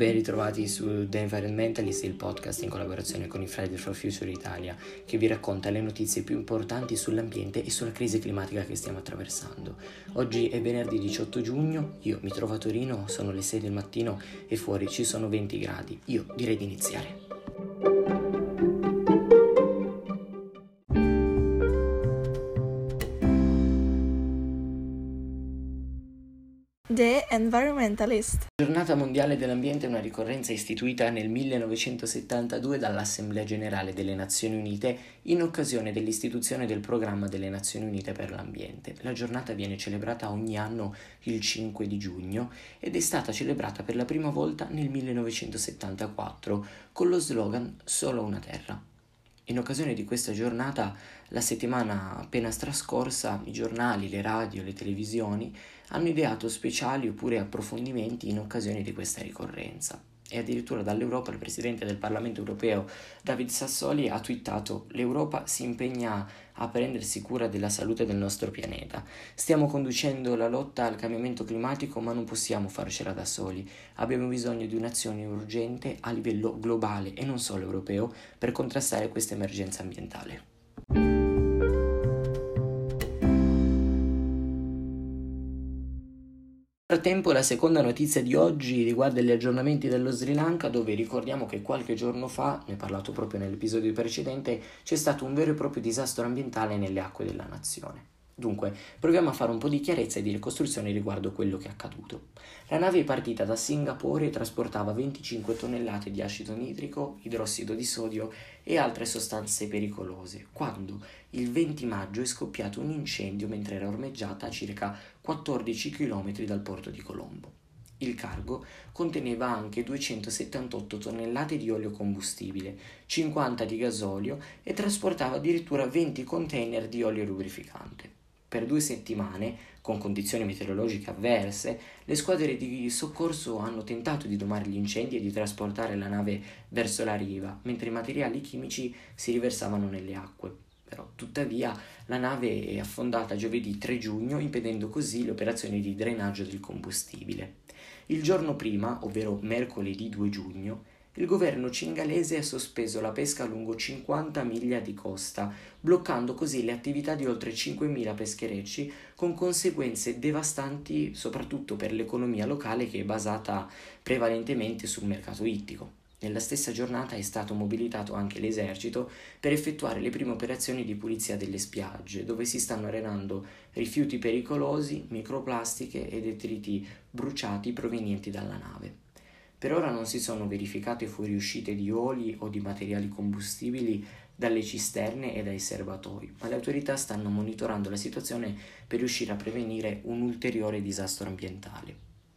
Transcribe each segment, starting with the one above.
Ben ritrovati su The Environmentalist, il podcast in collaborazione con i Fridays for Future Italia, che vi racconta le notizie più importanti sull'ambiente e sulla crisi climatica che stiamo attraversando. Oggi è venerdì 18 giugno, io mi trovo a Torino, sono le 6 del mattino e fuori ci sono 20 gradi. Io direi di iniziare. The Environmentalist. La giornata mondiale dell'ambiente è una ricorrenza istituita nel 1972 dall'Assemblea generale delle Nazioni Unite in occasione dell'istituzione del programma delle Nazioni Unite per l'ambiente. La giornata viene celebrata ogni anno il 5 di giugno ed è stata celebrata per la prima volta nel 1974 con lo slogan Solo una terra. In occasione di questa giornata, la settimana appena trascorsa, i giornali, le radio, le televisioni hanno ideato speciali oppure approfondimenti in occasione di questa ricorrenza. E addirittura dall'Europa il presidente del Parlamento europeo David Sassoli ha twittato l'Europa si impegna a prendersi cura della salute del nostro pianeta. Stiamo conducendo la lotta al cambiamento climatico ma non possiamo farcela da soli. Abbiamo bisogno di un'azione urgente a livello globale e non solo europeo per contrastare questa emergenza ambientale. Frattempo la seconda notizia di oggi riguarda gli aggiornamenti dello Sri Lanka dove ricordiamo che qualche giorno fa, ne ho parlato proprio nell'episodio precedente, c'è stato un vero e proprio disastro ambientale nelle acque della nazione. Dunque, proviamo a fare un po' di chiarezza e di ricostruzione riguardo quello che è accaduto. La nave è partita da Singapore e trasportava 25 tonnellate di acido nitrico, idrossido di sodio e altre sostanze pericolose, quando il 20 maggio è scoppiato un incendio mentre era ormeggiata a circa 14 km dal porto di Colombo. Il cargo conteneva anche 278 tonnellate di olio combustibile, 50 di gasolio e trasportava addirittura 20 container di olio lubrificante. Per due settimane, con condizioni meteorologiche avverse, le squadre di soccorso hanno tentato di domare gli incendi e di trasportare la nave verso la riva, mentre i materiali chimici si riversavano nelle acque. Però, tuttavia, la nave è affondata giovedì 3 giugno, impedendo così le operazioni di drenaggio del combustibile. Il giorno prima, ovvero mercoledì 2 giugno, il governo cingalese ha sospeso la pesca lungo 50 miglia di costa, bloccando così le attività di oltre 5.000 pescherecci, con conseguenze devastanti soprattutto per l'economia locale che è basata prevalentemente sul mercato ittico. Nella stessa giornata è stato mobilitato anche l'esercito per effettuare le prime operazioni di pulizia delle spiagge, dove si stanno arenando rifiuti pericolosi, microplastiche e detriti bruciati provenienti dalla nave. Per ora non si sono verificate fuoriuscite di oli o di materiali combustibili dalle cisterne e dai serbatoi, ma le autorità stanno monitorando la situazione per riuscire a prevenire un ulteriore disastro ambientale.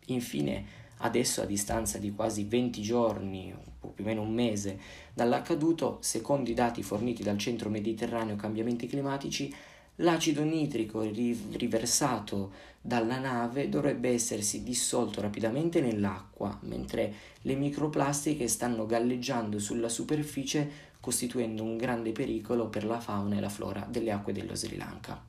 Infine, adesso a distanza di quasi 20 giorni, o più o meno un mese, dall'accaduto, secondo i dati forniti dal Centro Mediterraneo Cambiamenti Climatici, L'acido nitrico riversato dalla nave dovrebbe essersi dissolto rapidamente nell'acqua, mentre le microplastiche stanno galleggiando sulla superficie costituendo un grande pericolo per la fauna e la flora delle acque dello Sri Lanka.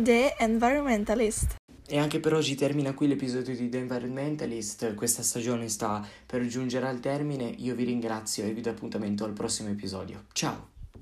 The Environmentalist e anche per oggi termina qui l'episodio di The Environmentalist, questa stagione sta per giungere al termine, io vi ringrazio e vi do appuntamento al prossimo episodio. Ciao!